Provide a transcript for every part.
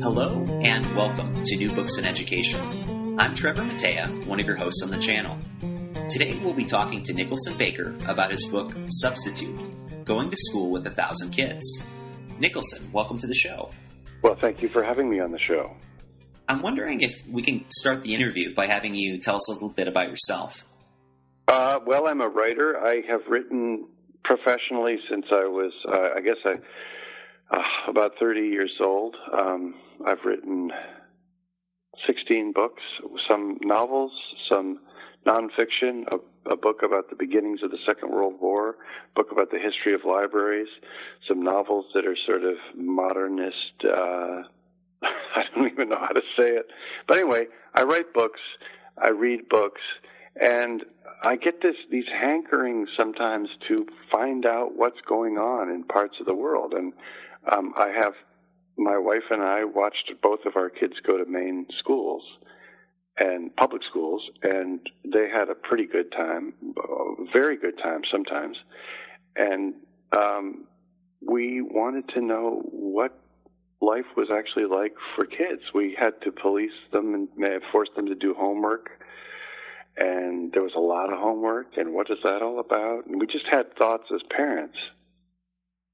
Hello and welcome to New Books in Education. I'm Trevor Matea, one of your hosts on the channel. Today we'll be talking to Nicholson Baker about his book Substitute Going to School with a Thousand Kids. Nicholson, welcome to the show. Well, thank you for having me on the show. I'm wondering if we can start the interview by having you tell us a little bit about yourself. Uh, well, I'm a writer. I have written professionally since I was, uh, I guess, I uh, about 30 years old. Um, I've written 16 books, some novels, some nonfiction, a, a, book about the beginnings of the Second World War, a book about the history of libraries, some novels that are sort of modernist. Uh, I don't even know how to say it. But anyway, I write books, I read books, and I get this these hankerings sometimes to find out what's going on in parts of the world. And um, I have my wife and I watched both of our kids go to Maine schools and public schools, and they had a pretty good time, very good time sometimes. And um, we wanted to know what life was actually like for kids. We had to police them and force them to do homework. And there was a lot of homework, and what is that all about? And we just had thoughts as parents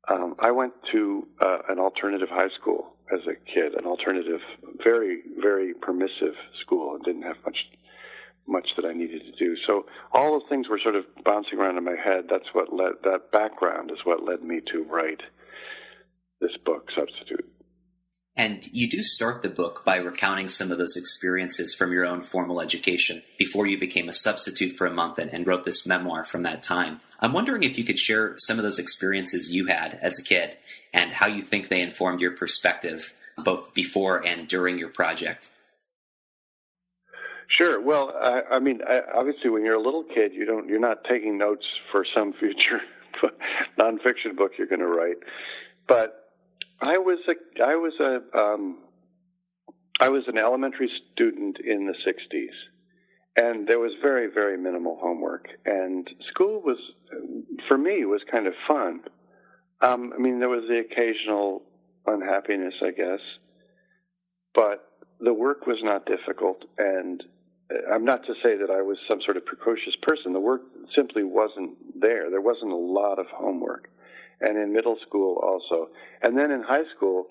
um, I went to uh, an alternative high school as a kid, an alternative, very, very permissive school, and didn't have much, much that I needed to do. So all those things were sort of bouncing around in my head. That's what led. That background is what led me to write this book, Substitute. And you do start the book by recounting some of those experiences from your own formal education before you became a substitute for a month and, and wrote this memoir from that time. I'm wondering if you could share some of those experiences you had as a kid and how you think they informed your perspective both before and during your project. Sure. Well, I, I mean, I, obviously, when you're a little kid, you don't, you're not taking notes for some future nonfiction book you're going to write. But I was a, I was a, um, I was an elementary student in the '60s, and there was very very minimal homework and school was for me was kind of fun. Um, i mean there was the occasional unhappiness i guess but the work was not difficult and uh, i'm not to say that i was some sort of precocious person. The work simply wasn't there. There wasn't a lot of homework and in middle school also and then in high school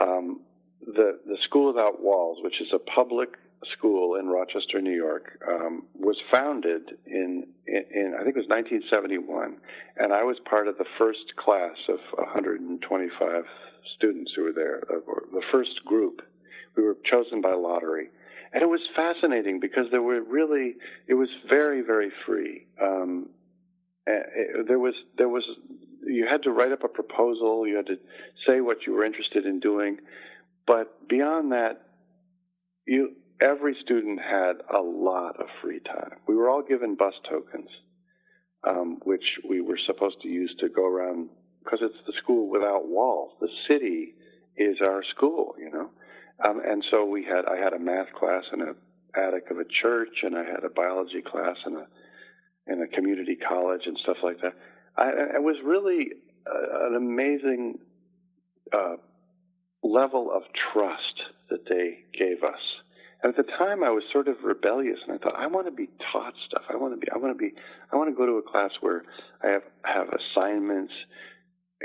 um, the the school without walls which is a public school in Rochester, New York, um, was founded in, in, in, I think it was 1971, and I was part of the first class of 125 students who were there, uh, the first group. We were chosen by lottery, and it was fascinating because there were really, it was very, very free. Um, it, there was, there was, you had to write up a proposal, you had to say what you were interested in doing, but beyond that, you every student had a lot of free time. We were all given bus tokens, um, which we were supposed to use to go around because it's the school without walls. The city is our school, you know. Um, and so we had, I had a math class in a attic of a church, and I had a biology class in a in a community college and stuff like that. I, it was really uh, an amazing uh, level of trust that they gave us and at the time, I was sort of rebellious, and I thought, I want to be taught stuff. I want to be, I want to be, I want to go to a class where I have have assignments,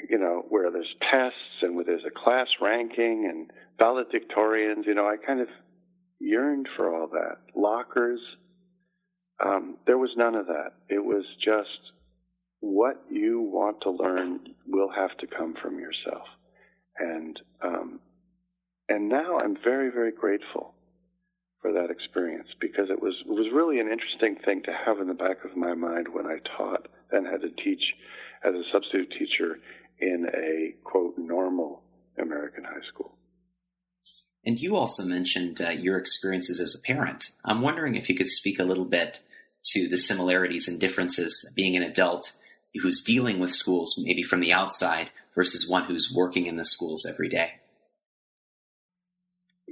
you know, where there's tests and where there's a class ranking and valedictorians. You know, I kind of yearned for all that. Lockers. Um, there was none of that. It was just what you want to learn will have to come from yourself. And um, and now I'm very very grateful for that experience because it was it was really an interesting thing to have in the back of my mind when I taught and had to teach as a substitute teacher in a quote normal American high school. And you also mentioned uh, your experiences as a parent. I'm wondering if you could speak a little bit to the similarities and differences being an adult who's dealing with schools maybe from the outside versus one who's working in the schools every day.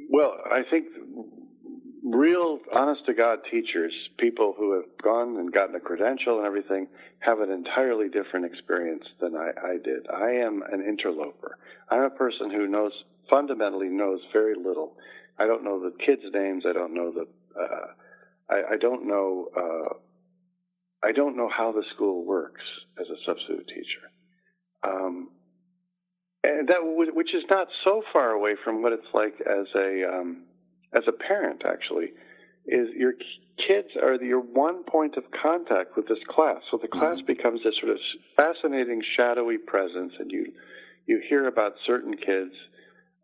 Well, I think real, honest to God teachers, people who have gone and gotten a credential and everything, have an entirely different experience than I, I did. I am an interloper. I'm a person who knows, fundamentally knows very little. I don't know the kids' names. I don't know the, uh, I, I, don't know, uh, I don't know how the school works as a substitute teacher. Um, and that, which is not so far away from what it's like as a, um, as a parent, actually, is your kids are your one point of contact with this class. So the class mm-hmm. becomes this sort of fascinating, shadowy presence, and you you hear about certain kids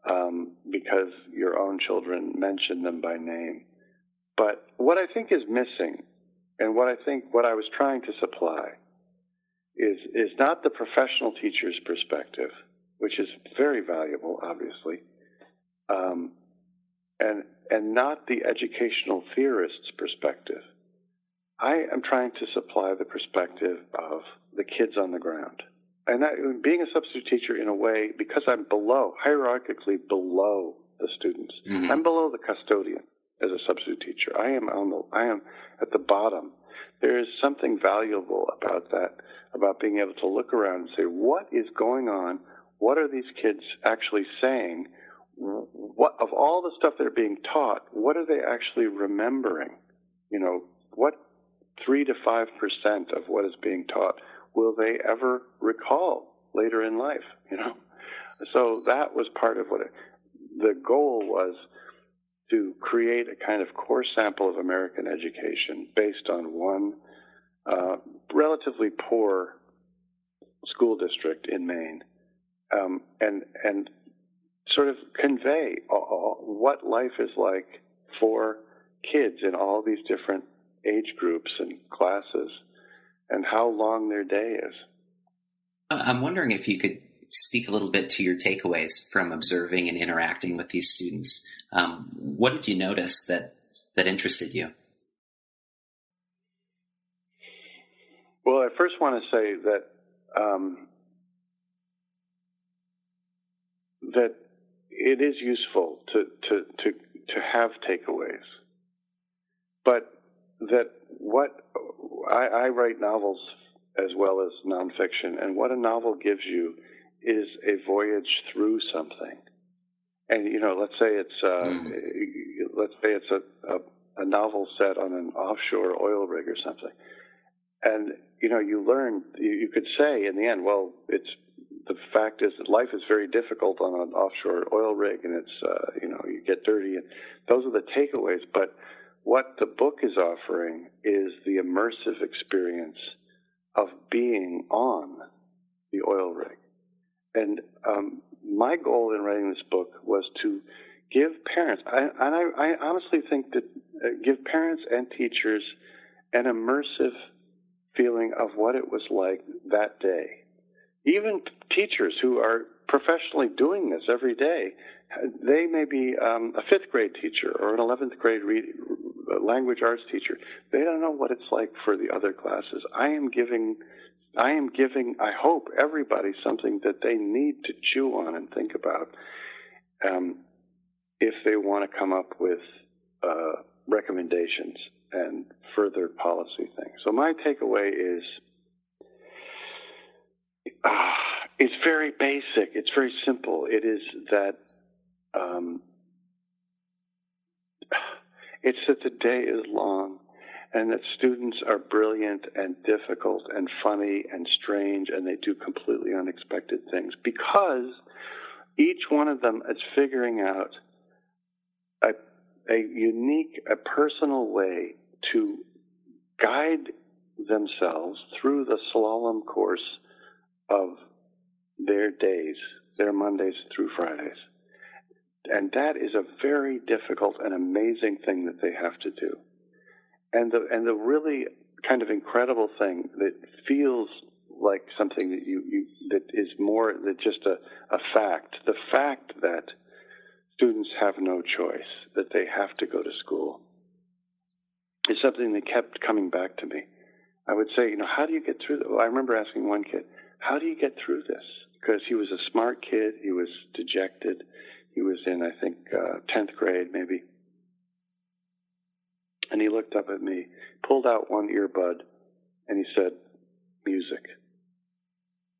um, because your own children mention them by name. But what I think is missing, and what I think what I was trying to supply, is is not the professional teacher's perspective, which is very valuable, obviously. Um, and and not the educational theorist's perspective. I am trying to supply the perspective of the kids on the ground. And that, being a substitute teacher in a way, because I'm below, hierarchically below the students, mm-hmm. I'm below the custodian as a substitute teacher. I am on the, I am at the bottom. There is something valuable about that, about being able to look around and say, what is going on? What are these kids actually saying? what of all the stuff they're being taught, what are they actually remembering? You know, what three to five percent of what is being taught will they ever recall later in life? You know, so that was part of what it, the goal was to create a kind of core sample of American education based on one uh, relatively poor school district in Maine, um, and and sort of convey what life is like for kids in all these different age groups and classes and how long their day is. I'm wondering if you could speak a little bit to your takeaways from observing and interacting with these students. Um, what did you notice that, that interested you? Well, I first want to say that um, that it is useful to, to, to, to have takeaways. But that what I, I write novels as well as nonfiction, and what a novel gives you is a voyage through something. And you know, let's say it's uh, mm. let's say it's a, a, a novel set on an offshore oil rig or something, and you know, you learn. You, you could say in the end, well, it's the fact is that life is very difficult on an offshore oil rig, and it's uh, you know you get dirty, and those are the takeaways. But what the book is offering is the immersive experience of being on the oil rig. Goal in writing this book was to give parents, I, and I, I honestly think that uh, give parents and teachers an immersive feeling of what it was like that day even teachers who are professionally doing this every day, they may be um, a fifth grade teacher or an 11th grade read, language arts teacher. They don't know what it's like for the other classes. I am giving, I am giving, I hope everybody something that they need to chew on and think about um, if they want to come up with uh, recommendations and further policy things. So my takeaway is uh, it's very basic. It's very simple. It is that um, it's that the day is long and that students are brilliant and difficult and funny and strange and they do completely unexpected things because each one of them is figuring out a, a unique, a personal way to guide themselves through the slalom course of their days, their Mondays through Fridays. And that is a very difficult and amazing thing that they have to do. And the, and the really kind of incredible thing that feels like something that you, you that is more than just a, a fact. The fact that students have no choice, that they have to go to school, is something that kept coming back to me. I would say, you know, how do you get through? Well, I remember asking one kid, how do you get through this? Because he was a smart kid, he was dejected, he was in, I think, uh, 10th grade maybe. And he looked up at me, pulled out one earbud, and he said, music.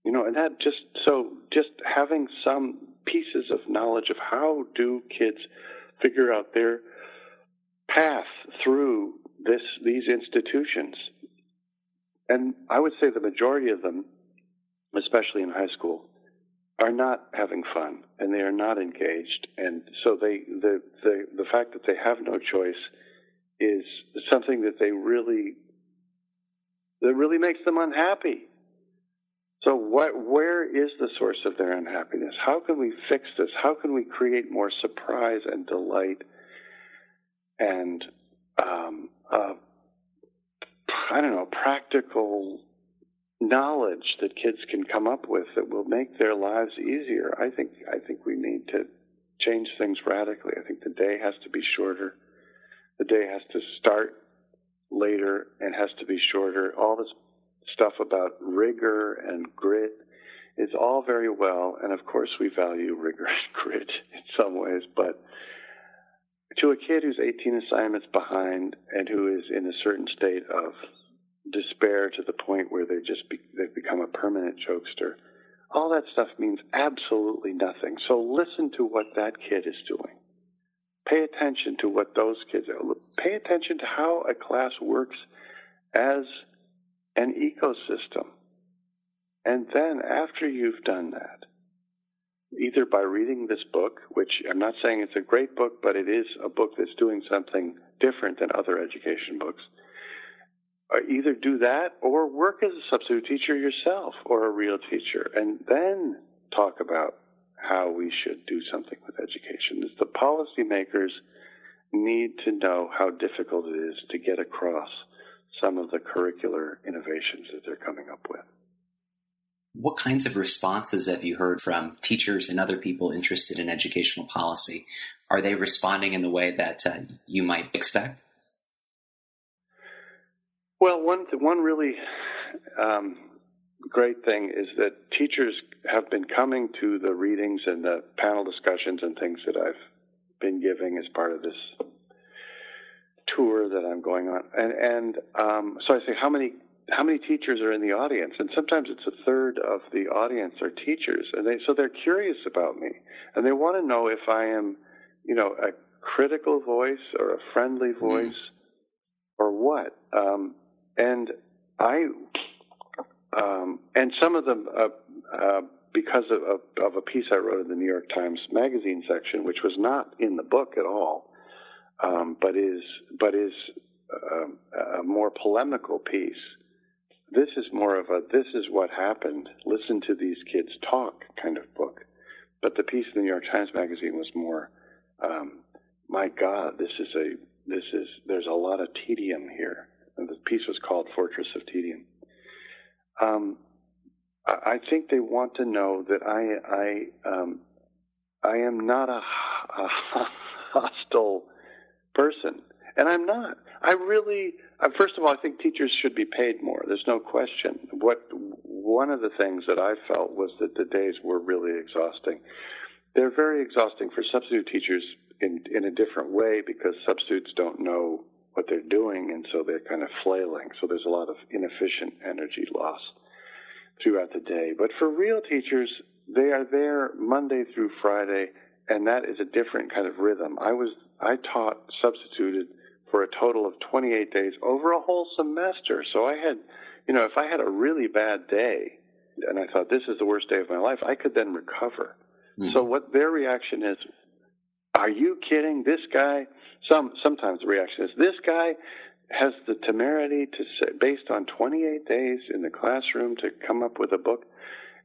You know, and that just, so just having some pieces of knowledge of how do kids figure out their path through this, these institutions. And I would say the majority of them, especially in high school, are not having fun and they are not engaged. And so they, the, the, the fact that they have no choice is something that they really that really makes them unhappy. So what where is the source of their unhappiness? How can we fix this? How can we create more surprise and delight and um, uh, I don't know practical knowledge that kids can come up with that will make their lives easier? I think I think we need to change things radically. I think the day has to be shorter the day has to start later and has to be shorter. All this stuff about rigor and grit is all very well, and of course we value rigor and grit in some ways, but to a kid who's 18 assignments behind and who is in a certain state of despair to the point where they just be, they've become a permanent jokester, all that stuff means absolutely nothing. So listen to what that kid is doing. Pay attention to what those kids are. Pay attention to how a class works as an ecosystem. And then after you've done that, either by reading this book, which I'm not saying it's a great book, but it is a book that's doing something different than other education books. Uh, either do that or work as a substitute teacher yourself or a real teacher and then talk about we should do something with education. Is the policymakers need to know how difficult it is to get across some of the curricular innovations that they're coming up with. What kinds of responses have you heard from teachers and other people interested in educational policy? Are they responding in the way that uh, you might expect? Well, one one really um, great thing is that teachers have been coming to the readings and the panel discussions and things that I've been giving as part of this tour that I'm going on. And, and um, so I say, how many how many teachers are in the audience? And sometimes it's a third of the audience are teachers, and they so they're curious about me, and they want to know if I am, you know, a critical voice or a friendly mm-hmm. voice, mm. or what. Um, and I um, and some of them, uh, uh, because of, of, of, a piece I wrote in the New York Times Magazine section, which was not in the book at all, um, but is but is uh, a more polemical piece. This is more of a this is what happened. Listen to these kids talk kind of book. But the piece in the New York Times Magazine was more, um, my God, this is a this is there's a lot of tedium here. And the piece was called Fortress of Tedium um, I think they want to know that I I um, I am not a, a hostile person, and I'm not. I really, uh, first of all, I think teachers should be paid more. There's no question. What one of the things that I felt was that the days were really exhausting. They're very exhausting for substitute teachers in in a different way because substitutes don't know what they're doing, and so they're kind of flailing. So there's a lot of inefficient energy loss throughout the day. But for real teachers, they are there Monday through Friday, and that is a different kind of rhythm. I was I taught substituted for a total of 28 days over a whole semester. So I had, you know, if I had a really bad day, and I thought this is the worst day of my life, I could then recover. Mm-hmm. So what their reaction is, are you kidding? This guy. Some sometimes the reaction is this guy has the temerity to say, based on 28 days in the classroom, to come up with a book,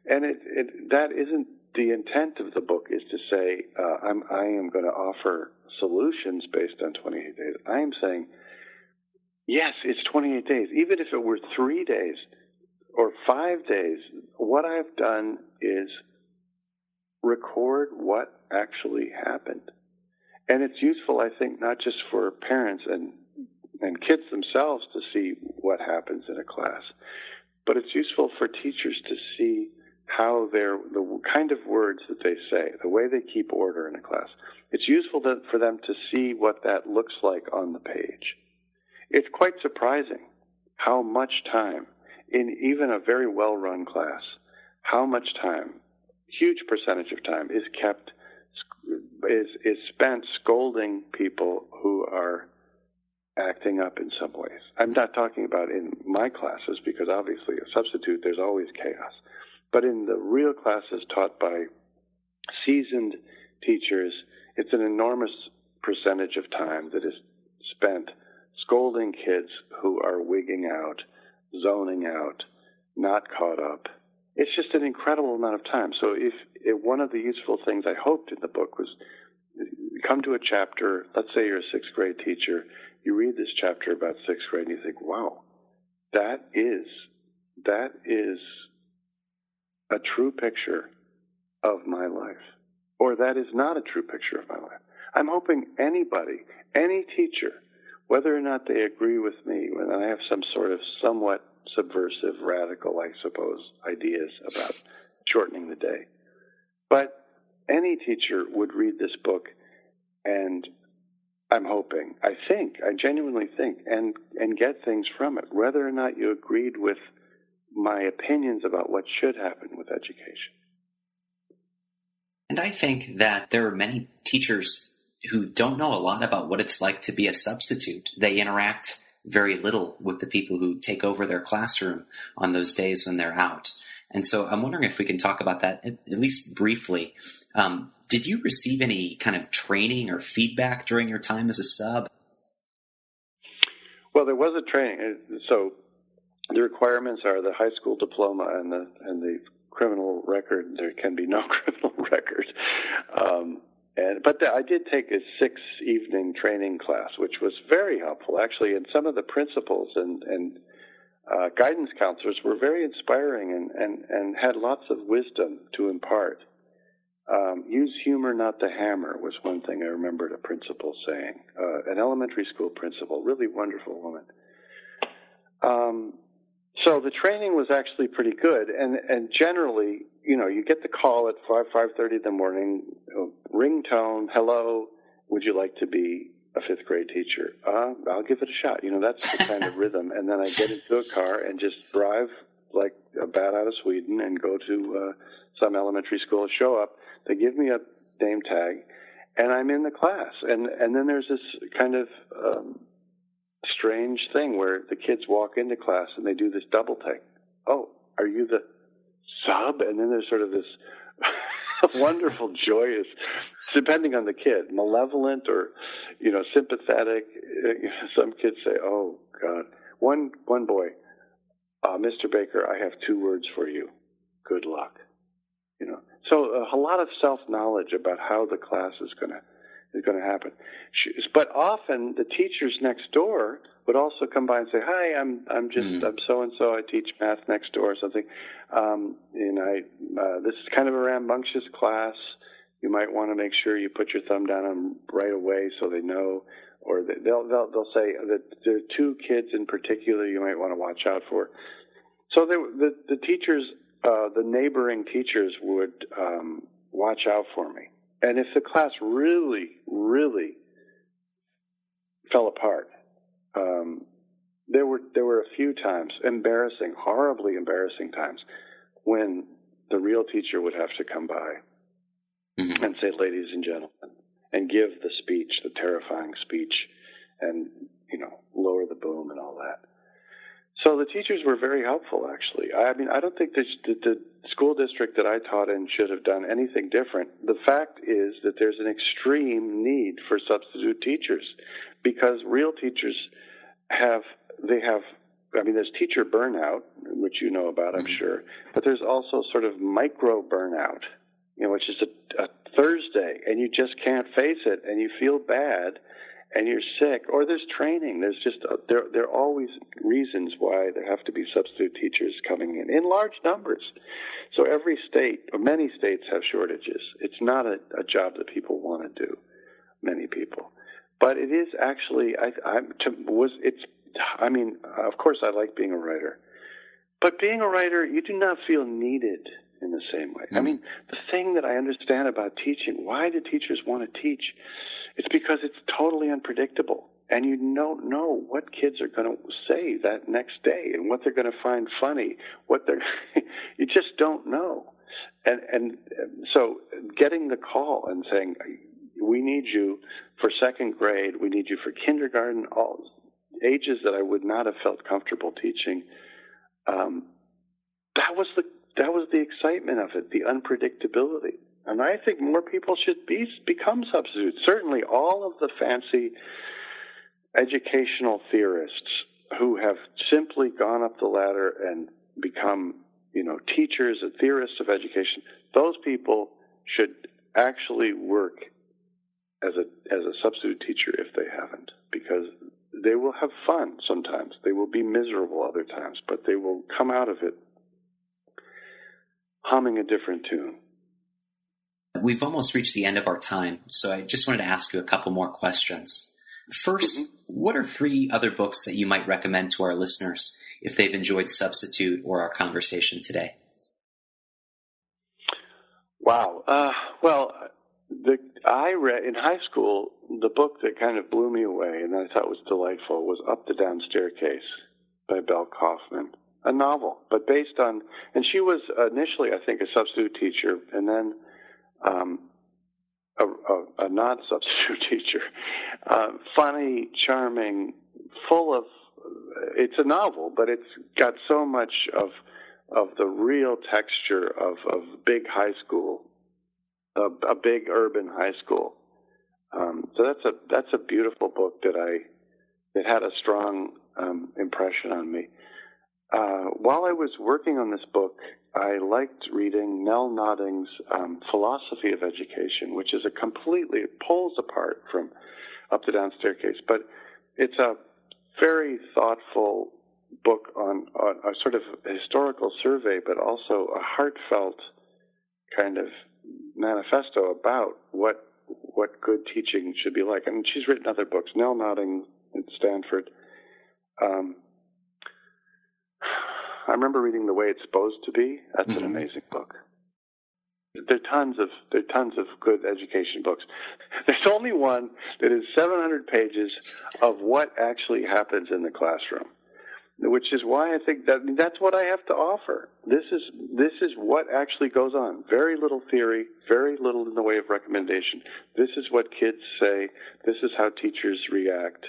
and it, it that isn't the intent of the book. Is to say uh, I'm I am going to offer solutions based on 28 days. I am saying yes, it's 28 days. Even if it were three days, or five days, what I've done is record what actually happened. And it's useful, I think, not just for parents and, and kids themselves to see what happens in a class, but it's useful for teachers to see how they're, the kind of words that they say, the way they keep order in a class. It's useful to, for them to see what that looks like on the page. It's quite surprising how much time in even a very well run class, how much time, huge percentage of time, is kept, is, is spent scolding people who are acting up in some ways. I'm not talking about in my classes because obviously a substitute, there's always chaos. But in the real classes taught by seasoned teachers, it's an enormous percentage of time that is spent scolding kids who are wigging out zoning out, not caught up. It's just an incredible amount of time. So if, if one of the useful things I hoped in the book was come to a chapter, let's say you're a sixth grade teacher, you read this chapter about sixth grade and you think, wow, that is, that is a true picture of my life. Or that is not a true picture of my life. I'm hoping anybody, any teacher, whether or not they agree with me, when I have some sort of somewhat subversive, radical, I suppose, ideas about shortening the day. But any teacher would read this book and I'm hoping, I think, I genuinely think, and, and get things from it, whether or not you agreed with my opinions about what should happen with education. And I think that there are many teachers who don't know a lot about what it's like to be a substitute. They interact very little with the people who take over their classroom on those days when they're out. And so I'm wondering if we can talk about that at, least briefly. Um, did you receive any kind of training or feedback during your time as a sub? Well, there was a training. So the requirements are the high school diploma and the and the criminal record. There can be no criminal record. Um, and but the, I did take a six evening training class, which was very helpful actually. And some of the principals and and uh, guidance counselors were very inspiring and, and, and had lots of wisdom to impart. Um, use humor, not the hammer, was one thing I remembered a principal saying. Uh, an elementary school principal, really wonderful woman. Um, so the training was actually pretty good, and and generally, you know, you get the call at five five thirty in the morning, ringtone, hello, would you like to be a fifth grade teacher? Uh, I'll give it a shot. You know, that's the kind of rhythm. And then I get into a car and just drive like a bat out of Sweden and go to uh, some elementary school. Show up, they give me a name tag, and I'm in the class. And and then there's this kind of um, strange thing where the kids walk into class and they do this double take. Oh, are you the sub? And then there's sort of this wonderful, joyous, depending on the kid, malevolent or, you know, sympathetic. Some kids say, "Oh God." One one boy, uh, Mr. Baker, I have two words for you. Good luck. You know, so uh, a lot of self knowledge about how the class is going to is going to happen. But often the teachers next door would also come by and say, "Hi, I'm I'm just mm. I'm so and so. I teach math next door or something. Um, and I uh, this is kind of a rambunctious class. You might want to make sure you put your thumb down on right away so they know." Or they'll they'll they'll say that there are two kids in particular you might want to watch out for. So they, the the teachers, uh, the neighboring teachers would um, watch out for me and if the class really, really fell apart, um, there were there were a few times, embarrassing, horribly embarrassing times, when the real teacher would have to come by mm-hmm. and say, "Ladies and gentlemen," and give the speech, the terrifying speech, and you know, lower the boom and all that. So the teachers were very helpful, actually. I, mean, I don't think the, the school district that I taught in should have done anything different. The fact is that there's an extreme need for substitute teachers because real teachers have, they have, I mean, there's teacher burnout, which you know about, I'm mm-hmm. sure, but there's also sort of micro burnout, you know, which is a, a Thursday and you just can't face it and you feel bad and you're sick, or there's training. There's just uh, there there are always reasons why there have to be substitute teachers coming in in large numbers. So every state, or many states, have shortages. It's not a, a job that people want to do. Many people, but it is actually. I, I to, was it's. I mean, of course, I like being a writer, but being a writer, you do not feel needed in the same way. Mm-hmm. I mean, the thing that I understand about teaching, why do teachers want to teach? It's because it's totally unpredictable. And you don't know what kids are going to say that next day and what they're going to find funny. What they're, you just don't know. And, and so getting the call and saying, we need you for second grade, we need you for kindergarten, all ages that I would not have felt comfortable teaching. Um, that was the that was the excitement of it, the unpredictability. And I think more people should be become substitutes. Certainly, all of the fancy educational theorists who have simply gone up the ladder and become, you know, teachers and theorists of education. Those people should actually work as a as a substitute teacher if they haven't, because they will have fun sometimes. They will be miserable other times, but they will come out of it humming a different tune. We've almost reached the end of our time, so I just wanted to ask you a couple more questions. 1st mm-hmm. what are three other books that you might recommend to our listeners if they've enjoyed Substitute or our conversation today? Wow. Uh, well, the, I read in high school the book that kind of blew me away and I thought was delightful was Up the Down Staircase by Bel Kaufman a novel, but based on, and she was initially, I think, a substitute teacher, and then um, a, a, a non-substitute teacher. Uh, funny, charming, full of. It's a novel, but it's got so much of of the real texture of of big high school, a, a big urban high school. Um, so that's a that's a beautiful book that I that had a strong um, impression on me. Uh, while I was working on this book, I liked reading Nel Noddings' um, Philosophy of Education, which is a completely it pulls apart from Up the Down Staircase, but it's a very thoughtful book on, on a sort of historical survey, but also a heartfelt kind of manifesto about what what good teaching should be like. And she's written other books. Nel Nodding at Stanford. Um, I remember reading The Way It's Supposed to Be. That's mm-hmm. an amazing book. There are tons of there are tons of good education books. There's only one that is 700 pages of what actually happens in the classroom, which is why I think that that's what I have to offer. This is this is what actually goes on. Very little theory, very little in the way of recommendation. This is what kids say. This is how teachers react.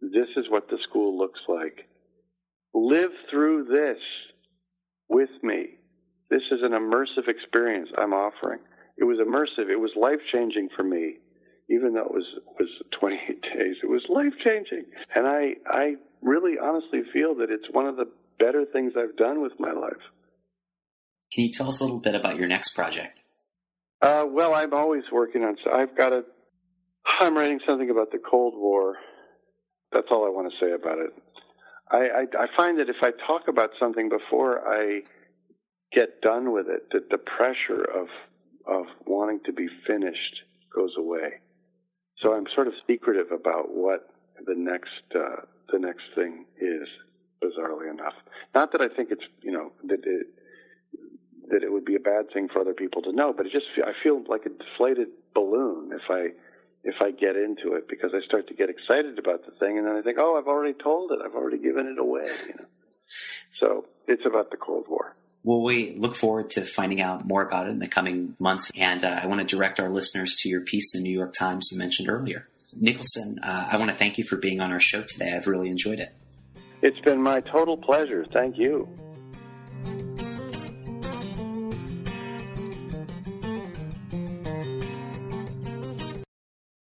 This is what the school looks like live through this with me. This is an immersive experience I'm offering. It was immersive. It was life changing for me, even though it was was 28 days. It was life changing, and I I really honestly feel that it's one of the better things I've done with my life. Can you tell us a little bit about your next project? Uh, well, I'm always working on. So I've got a. I'm writing something about the Cold War. That's all I want to say about it. I, I, I find that if I talk about something before I get done with it, that the pressure of of wanting to be finished goes away. So I'm sort of secretive about what the next uh, the next thing is. Bizarrely enough, not that I think it's you know that it that it would be a bad thing for other people to know, but it just I feel like a deflated balloon if I if I get into it because I start to get excited about the thing and then I think, oh, I've already told it, I've already given it away. You know, so it's about the Cold War. Well, we look forward to finding out more about it in the coming months. And uh, I want to direct our listeners to your piece in the New York Times you mentioned earlier. Nicholson, uh, I want to thank you for being on our show today. I've really enjoyed it. It's been my total pleasure. Thank you.